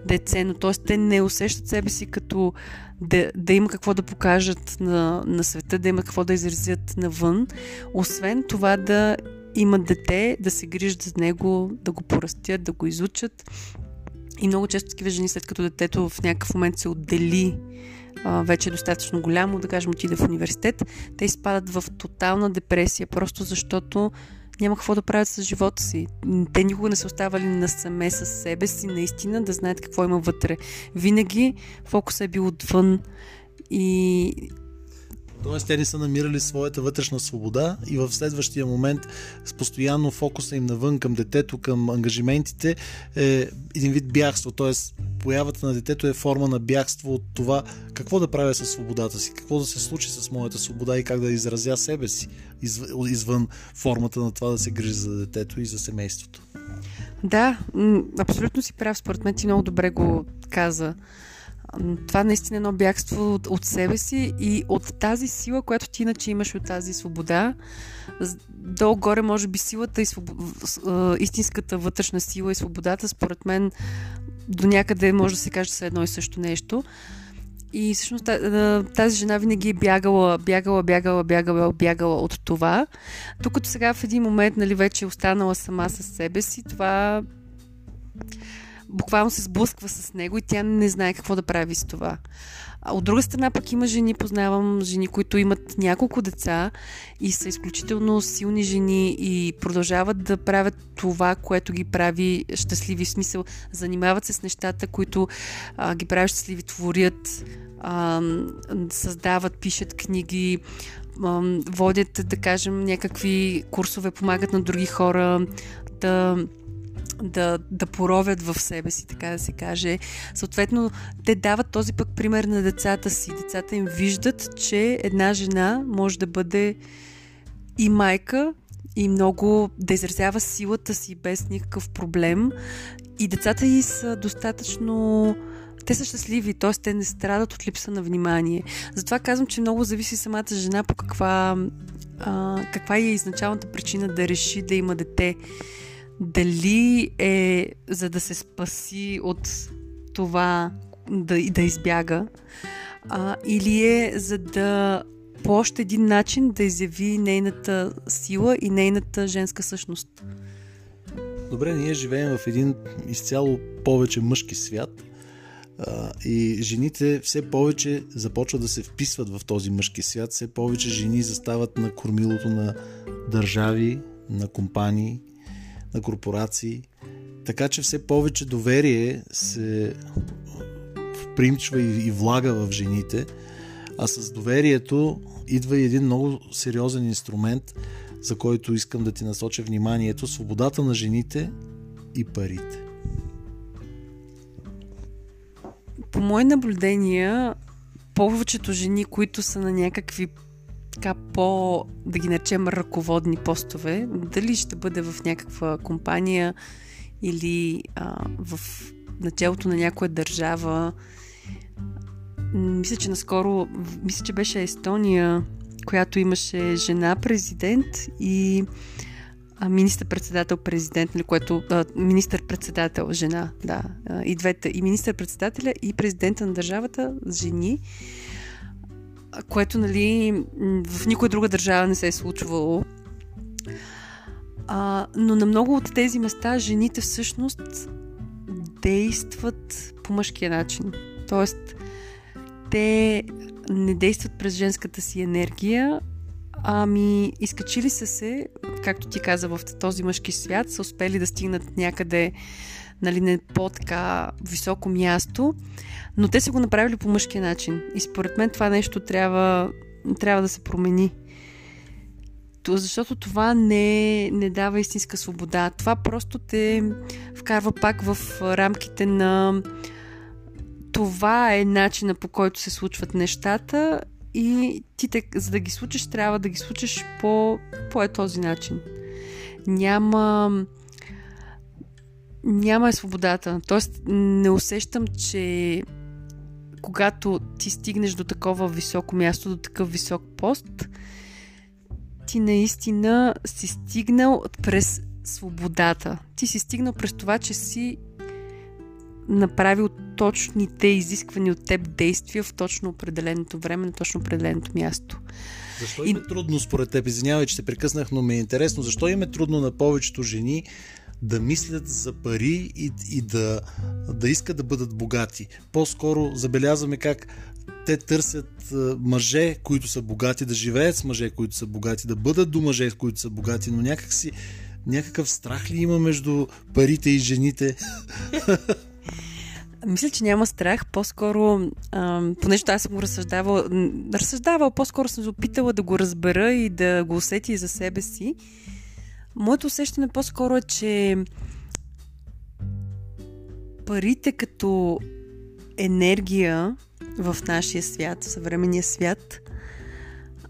да е ценно. Тоест, те не усещат себе си като да, да има какво да покажат на, на света, да има какво да изразят навън, освен това да имат дете, да се грижат за него, да го порастят, да го изучат. И много често такива жени, след като детето в някакъв момент се отдели вече е достатъчно голямо, да кажем отиде в университет, те изпадат в тотална депресия, просто защото няма какво да правят с живота си. Те никога не са оставали насаме с себе си, наистина да знаят какво има вътре. Винаги фокусът е бил отвън и Тоест, те не са намирали своята вътрешна свобода и в следващия момент с постоянно фокуса им навън към детето, към ангажиментите е един вид бягство. Тоест, появата на детето е форма на бягство от това какво да правя със свободата си, какво да се случи с моята свобода и как да изразя себе си извън формата на това да се грижи за детето и за семейството. Да, абсолютно си прав. Според мен ти много добре го каза. Това наистина е едно бягство от, от себе си и от тази сила, която ти иначе имаш от тази свобода. Долу-горе, може би, силата и своб... истинската вътрешна сила и свободата, според мен, до някъде може да се каже, че са едно и също нещо. И всъщност тази жена винаги е бягала, бягала, бягала, бягала, бягала от това. Докато сега в един момент, нали, вече е останала сама с себе си, това буквално се сблъсква с него и тя не знае какво да прави с това. А от друга страна пък има жени, познавам жени, които имат няколко деца и са изключително силни жени и продължават да правят това, което ги прави щастливи. В смисъл, занимават се с нещата, които а, ги правят щастливи, творят, а, създават, пишат книги, а, водят, да кажем, някакви курсове, помагат на други хора да да, да поровят в себе си, така да се каже. Съответно, те дават този пък пример на децата си. Децата им виждат, че една жена може да бъде и майка, и много да изразява силата си без никакъв проблем. И децата й са достатъчно те са щастливи, т.е. те не страдат от липса на внимание. Затова казвам, че много зависи самата жена по каква, а, каква е изначалната причина да реши да има дете. Дали е за да се спаси от това да, да избяга, а, или е за да по още един начин да изяви нейната сила и нейната женска същност. Добре, ние живеем в един изцяло повече мъжки свят а, и жените все повече започват да се вписват в този мъжки свят, все повече жени застават на кормилото на държави, на компании, на корпорации. Така че все повече доверие се впримчва и, и влага в жените, а с доверието идва и един много сериозен инструмент, за който искам да ти насоча вниманието свободата на жените и парите. По мои наблюдения, повечето жени, които са на някакви така по, да ги наречем, ръководни постове, дали ще бъде в някаква компания или а, в началото на някоя държава. Мисля, че наскоро, мисля, че беше Естония, която имаше жена президент и министър-председател президент, нали, което министър-председател жена, да, и двете, и министър-председателя и президента на държавата жени което нали, в никоя друга държава не се е случвало. А, но на много от тези места жените всъщност действат по мъжкия начин. Тоест, те не действат през женската си енергия, ами изкачили са се, както ти каза, в този мъжки свят, са успели да стигнат някъде нали, не по-така високо място, но те са го направили по мъжкия начин. И според мен това нещо трябва, трябва да се промени. Защото това не, не дава истинска свобода. Това просто те вкарва пак в рамките на това е начина по който се случват нещата и ти, те, за да ги случиш, трябва да ги случиш по, по е този начин. Няма няма е свободата. Тоест, не усещам, че когато ти стигнеш до такова високо място, до такъв висок пост, ти наистина си стигнал през свободата. Ти си стигнал през това, че си направил точните изисквани от теб действия в точно определеното време, на точно определеното място. Защо им е трудно според теб? Извинявай, че те прекъснах, но ми е интересно. Защо им е трудно на повечето жени да мислят за пари и, и да, да искат да бъдат богати. По-скоро забелязваме как те търсят мъже, които са богати, да живеят с мъже, които са богати, да бъдат до мъже, които са богати, но някакси някакъв страх ли има между парите и жените? Мисля, че няма страх. По-скоро, а, понеже аз съм го разсъждавала, разсъждавала, по-скоро съм се опитала да го разбера и да го усети за себе си. Моето усещане по-скоро е, че парите като енергия в нашия свят, в съвременния свят,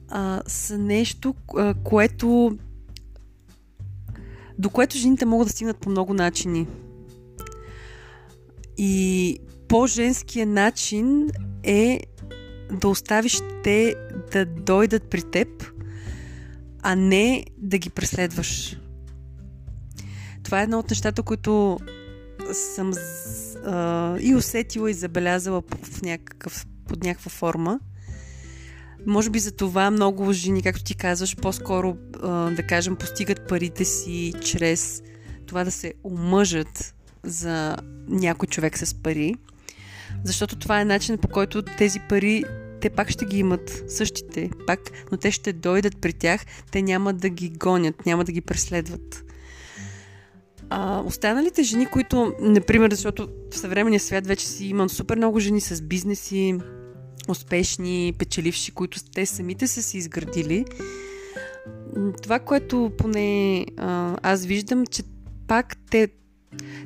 а, са нещо, което до което жените могат да стигнат по много начини. И по-женския начин е да оставиш те да дойдат при теб, а не да ги преследваш. Това е едно от нещата, които съм а, и усетила и забелязала в някакъв, под някаква форма. Може би за това много жени, както ти казваш, по-скоро, а, да кажем, постигат парите си чрез това да се омъжат за някой човек с пари. Защото това е начинът по който тези пари те пак ще ги имат същите, пак, но те ще дойдат при тях, те няма да ги гонят, няма да ги преследват. А, останалите жени, които, например, защото в съвременния свят вече си имам супер много жени с бизнеси, успешни, печеливши, които те самите са си изградили. Това, което поне а, аз виждам, че пак те,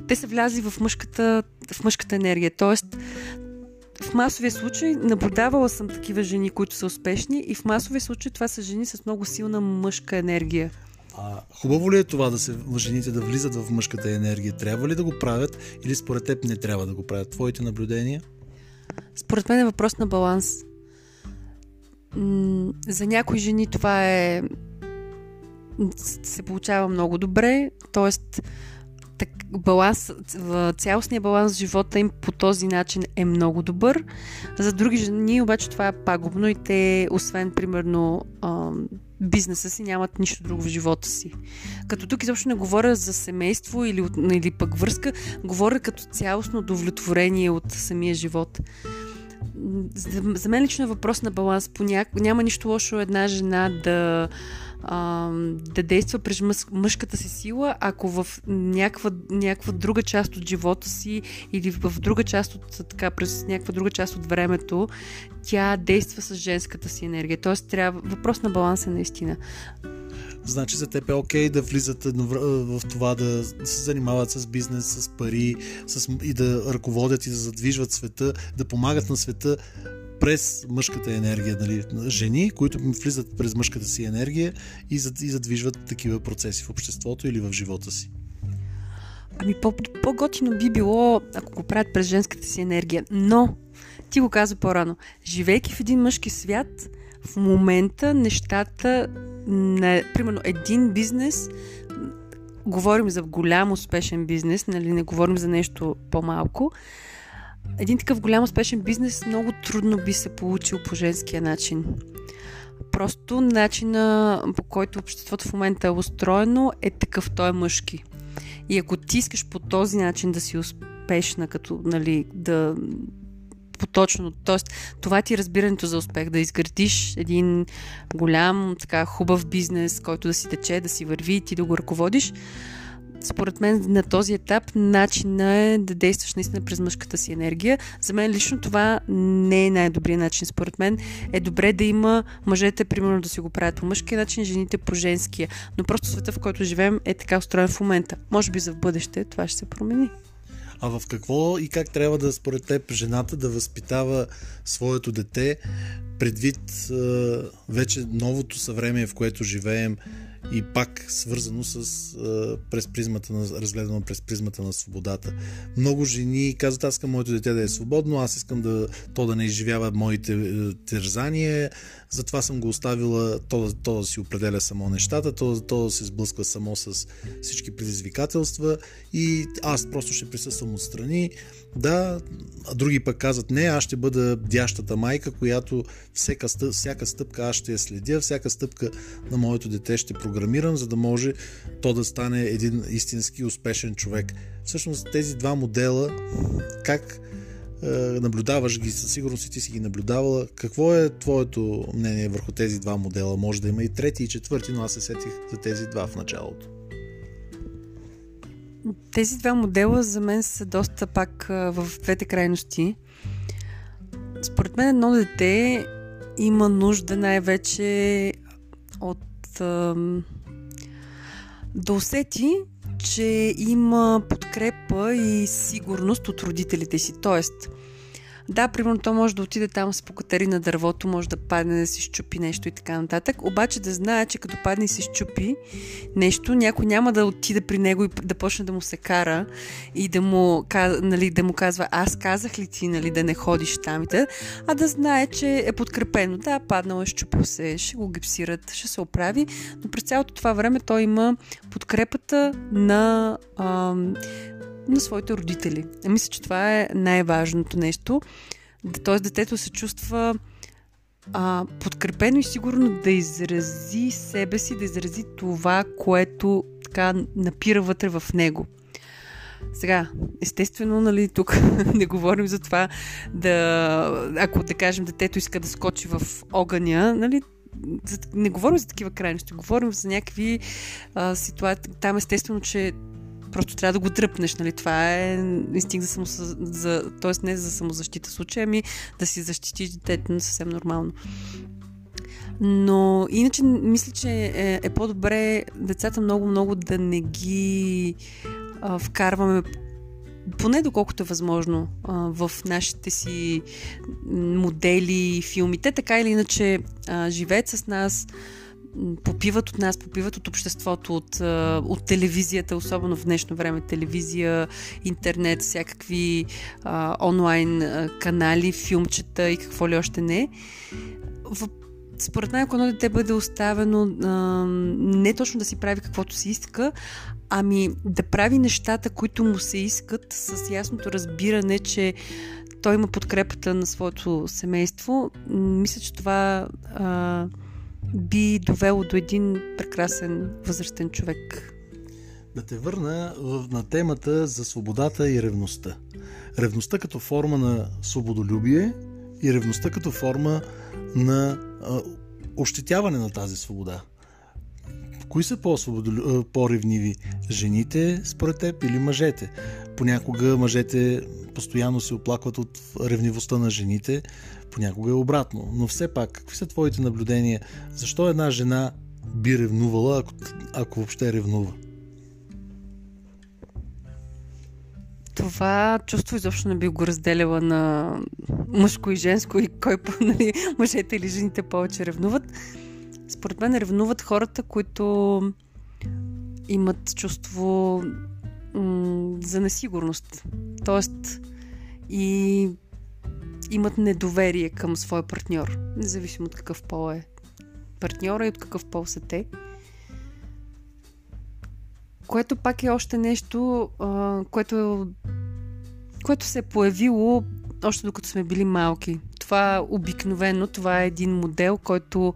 те са влязли в мъжката, в мъжката енергия. Тоест, в масовия случай наблюдавала съм такива жени, които са успешни и в масовия случай това са жени с много силна мъжка енергия. А хубаво ли е това да се жените да влизат в мъжката енергия? Трябва ли да го правят или според теб не трябва да го правят? Твоите наблюдения? Според мен е въпрос на баланс. За някои жени това е се получава много добре, т.е. баланс, цялостният баланс в живота им по този начин е много добър. За други жени обаче това е пагубно и те, освен примерно бизнеса си, нямат нищо друго в живота си. Като тук изобщо не говоря за семейство или, или пък връзка, говоря като цялостно удовлетворение от самия живот. За, за мен лично е въпрос на баланс. Поняк... Няма нищо лошо една жена да а, да действа през мъж, мъжката си сила, ако в някаква, някаква друга част от живота си или в друга част от, така, през някаква друга част от времето тя действа с женската си енергия. Тоест, трябва, въпрос на баланс е наистина. Значи за теб е окей да влизат в това да се занимават с бизнес, с пари с, и да ръководят и да задвижват света, да помагат на света през мъжката енергия, нали, жени, които влизат през мъжката си енергия и, и задвижват такива процеси в обществото или в живота си. Ами по- по-готино би било, ако го правят през женската си енергия. Но, ти го каза по-рано, живейки в един мъжки свят, в момента нещата на, примерно, един бизнес, говорим за голям успешен бизнес, нали, не говорим за нещо по-малко, един такъв голям успешен бизнес много трудно би се получил по женския начин. Просто начина по който обществото в момента е устроено е такъв, той е мъжки. И ако ти искаш по този начин да си успешна, като нали, да поточно, т.е. това ти е разбирането за успех, да изградиш един голям, така хубав бизнес, който да си тече, да си върви и ти да го ръководиш, според мен на този етап начина е да действаш наистина през мъжката си енергия. За мен лично това не е най-добрият начин. Според мен е добре да има мъжете, примерно, да си го правят по мъжкия начин, жените по женския. Но просто света, в който живеем, е така устроен в момента. Може би за в бъдеще това ще се промени. А в какво и как трябва да, според теб, жената да възпитава своето дете, предвид вече новото съвремие, в което живеем, и пак свързано с през призмата на, разгледано през призмата на свободата. Много жени казват, аз искам моето дете да е свободно, аз искам да, то да не изживява моите е, терзания, затова съм го оставила то, то да си определя само нещата, то, то да се сблъсква само с всички предизвикателства и аз просто ще присъствам отстрани. Да, а други пък казват, не, аз ще бъда дящата майка, която всяка, стъп, всяка стъпка аз ще я следя, всяка стъпка на моето дете ще програмирам, за да може то да стане един истински успешен човек. Всъщност тези два модела, как е, наблюдаваш ги, със сигурност и ти си ги наблюдавала. Какво е твоето мнение върху тези два модела? Може да има и трети и четвърти, но аз се сетих за тези два в началото. Тези два модела за мен са доста пак в двете крайности. Според мен едно дете има нужда най-вече от да усети, че има подкрепа и сигурност от родителите си. Тоест, да, примерно то може да отиде там с покатери на дървото, може да падне да си щупи нещо и така нататък. Обаче да знае, че като падне и се щупи нещо, някой няма да отиде при него и да почне да му се кара и да му, нали, да му казва аз казах ли ти нали, да не ходиш там и да, а да знае, че е подкрепено. Да, паднал е, щупил се, ще го гипсират, ще се оправи, но през цялото това време той има подкрепата на ам, на своите родители. Мисля, че това е най-важното нещо. Тоест, детето се чувства а, подкрепено и сигурно да изрази себе си, да изрази това, което така напира вътре в него. Сега, естествено, нали, тук не говорим за това да, ако да кажем, детето иска да скочи в огъня, нали, не говорим за такива крайности, говорим за някакви а, ситуации. Там естествено, че просто трябва да го дръпнеш, нали? Това е инстинкт за, само, за т.е. не за самозащита случая, ами да си защитиш детето съвсем нормално. Но иначе мисля, че е, е по-добре децата много-много да не ги а, вкарваме поне доколкото е възможно а, в нашите си модели, филми. Те така или иначе а, живеят с нас, попиват от нас, попиват от обществото, от, от телевизията, особено в днешно време телевизия, интернет, всякакви а, онлайн канали, филмчета и какво ли още не. В, според мен, ако едно дете бъде оставено а, не точно да си прави каквото си иска, ами да прави нещата, които му се искат с ясното разбиране, че той има подкрепата на своето семейство, мисля, че това а, би довело до един прекрасен възрастен човек. Да те върна на темата за свободата и ревността. Ревността като форма на свободолюбие и ревността като форма на а, ощетяване на тази свобода. Кои са по-ревниви? Жените, според теб, или мъжете? Понякога мъжете постоянно се оплакват от ревнивостта на жените, понякога е обратно. Но все пак, какви са твоите наблюдения? Защо една жена би ревнувала, ако, ако въобще ревнува? Това чувство изобщо не би го разделяла на мъжко и женско и кой нали, мъжете или жените повече ревнуват. Според мен ревнуват хората, които имат чувство за несигурност. Тоест и имат недоверие към своя партньор, независимо от какъв пол е партньора и от какъв пол са те. Което пак е още нещо, което, което се е появило още докато сме били малки. Това обикновено, това е един модел, който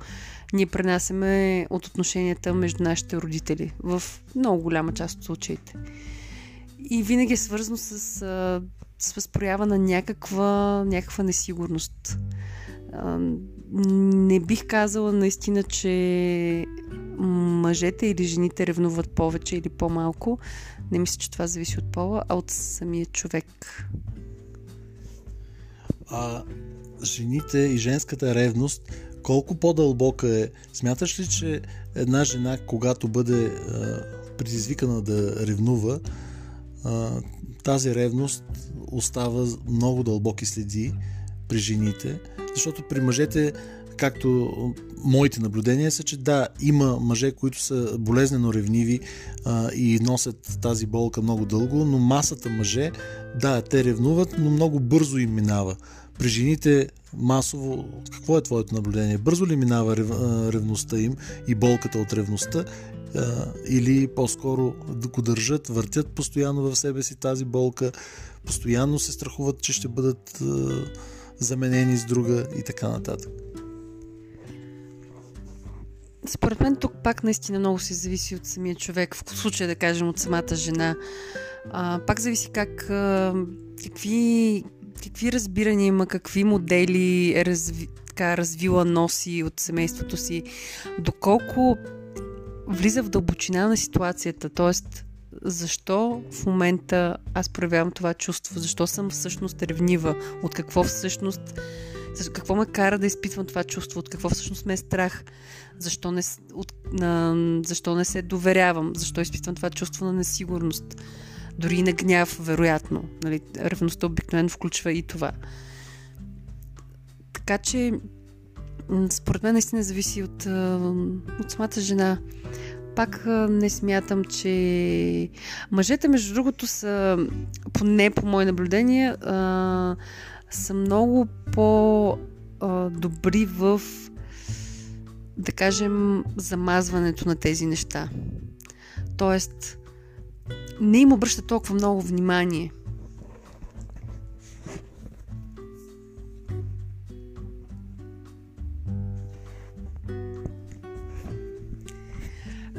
ние пренасяме от отношенията между нашите родители в много голяма част от случаите. И винаги е свързано с с проява на някаква, някаква несигурност. Не бих казала наистина, че мъжете или жените ревнуват повече или по-малко. Не мисля, че това зависи от пола, а от самия човек. А жените и женската ревност, колко по-дълбока е? Смяташ ли, че една жена, когато бъде а, предизвикана да ревнува, тази ревност остава много дълбоки следи при жените, защото при мъжете, както моите наблюдения са, че да, има мъже, които са болезнено ревниви а, и носят тази болка много дълго, но масата мъже, да, те ревнуват, но много бързо им минава. При жените масово, какво е твоето наблюдение? Бързо ли минава рев, ревността им и болката от ревността или по-скоро да го държат, въртят постоянно в себе си тази болка, постоянно се страхуват, че ще бъдат заменени с друга и така нататък. Според мен тук пак наистина много се зависи от самия човек, в случая да кажем от самата жена. А, пак зависи как, а, какви, какви разбирания има, какви модели е разви, така, развила носи от семейството си, доколко влиза в дълбочина на ситуацията, т.е. защо в момента аз проявявам това чувство, защо съм всъщност ревнива, от какво всъщност, какво ме кара да изпитвам това чувство, от какво всъщност ме е страх, защо не, от, на, защо не се доверявам, защо изпитвам това чувство на несигурност, дори и на гняв, вероятно. Нали, ревността обикновено включва и това. Така че, според мен наистина зависи от, от самата жена. Пак не смятам, че мъжете, между другото, са, поне по мое наблюдение, са много по-добри в, да кажем, замазването на тези неща. Тоест, не им обръща толкова много внимание –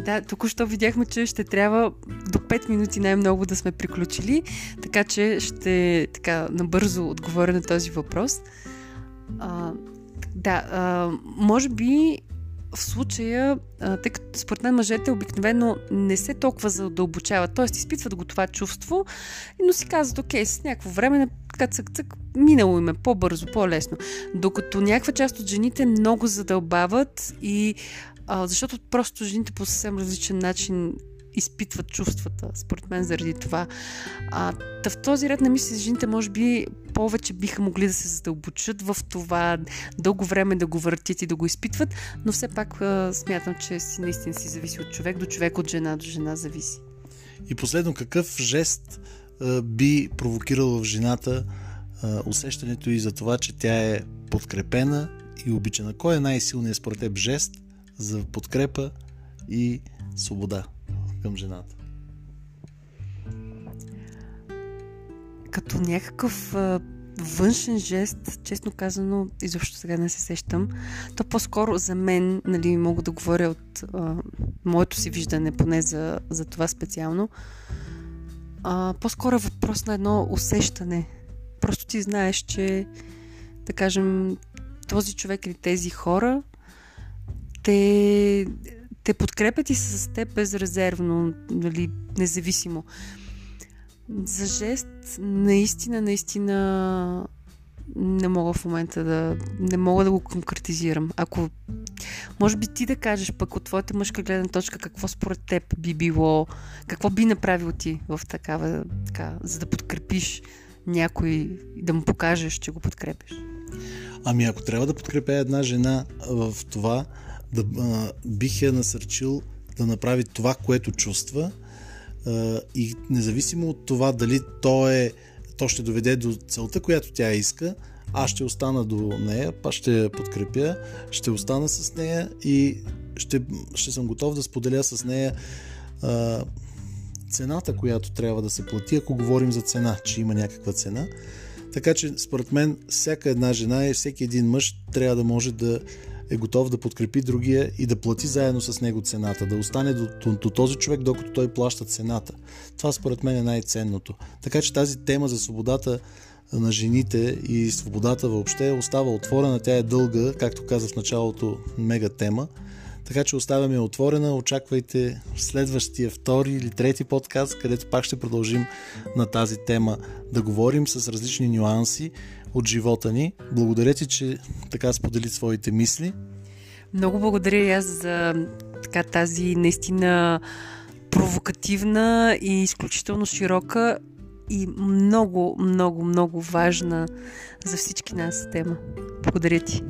Да, току-що видяхме, че ще трябва до 5 минути най-много да сме приключили, така че ще така набързо отговоря на този въпрос. А, да, а, може би в случая, тъй като според мен мъжете обикновено не се толкова задълбочават, т.е. изпитват го това чувство, но си казват, окей, с някакво време, така цък-цък, минало им е по-бързо, по-лесно. Докато някаква част от жените много задълбават и а, защото просто жените по съвсем различен начин изпитват чувствата, според мен, заради това. А, та в този ред на мисли, жените може би повече биха могли да се задълбочат в това дълго време да го въртят и да го изпитват, но все пак а, смятам, че си наистина си зависи от човек до човек, от жена до жена зависи. И последно, какъв жест а, би провокирал в жената а, усещането и за това, че тя е подкрепена и обичана? Кой е най-силният според теб жест, за подкрепа и свобода към жената. Като някакъв външен жест, честно казано, изобщо сега не се сещам, то по-скоро за мен, нали, мога да говоря от а, моето си виждане, поне за, за това специално, а, по-скоро е въпрос на едно усещане. Просто ти знаеш, че, да кажем, този човек или тези хора те, те подкрепят и с теб безрезервно, нали, независимо. За жест, наистина, наистина не мога в момента да... Не мога да го конкретизирам. Ако... Може би ти да кажеш пък от твоята мъжка гледна точка какво според теб би било, какво би направил ти в такава, така, за да подкрепиш някой и да му покажеш, че го подкрепиш. Ами ако трябва да подкрепя една жена в това, да, а, бих я насърчил да направи това, което чувства а, и независимо от това дали то, е, то ще доведе до целта, която тя иска, аз ще остана до нея, па ще я подкрепя, ще остана с нея и ще, ще съм готов да споделя с нея а, цената, която трябва да се плати, ако говорим за цена, че има някаква цена. Така че, според мен, всяка една жена и всеки един мъж трябва да може да е готов да подкрепи другия и да плати заедно с него цената, да остане до, до, до този човек, докато той плаща цената. Това според мен е най-ценното. Така че тази тема за свободата на жените и свободата въобще остава отворена. Тя е дълга, както казах в началото, мега тема. Така че оставяме отворена. Очаквайте следващия втори или трети подкаст, където пак ще продължим на тази тема да говорим с различни нюанси от живота ни. Благодаря ти, че така сподели своите мисли. Много благодаря и аз за така, тази наистина провокативна и изключително широка и много, много, много важна за всички нас тема. Благодаря ти.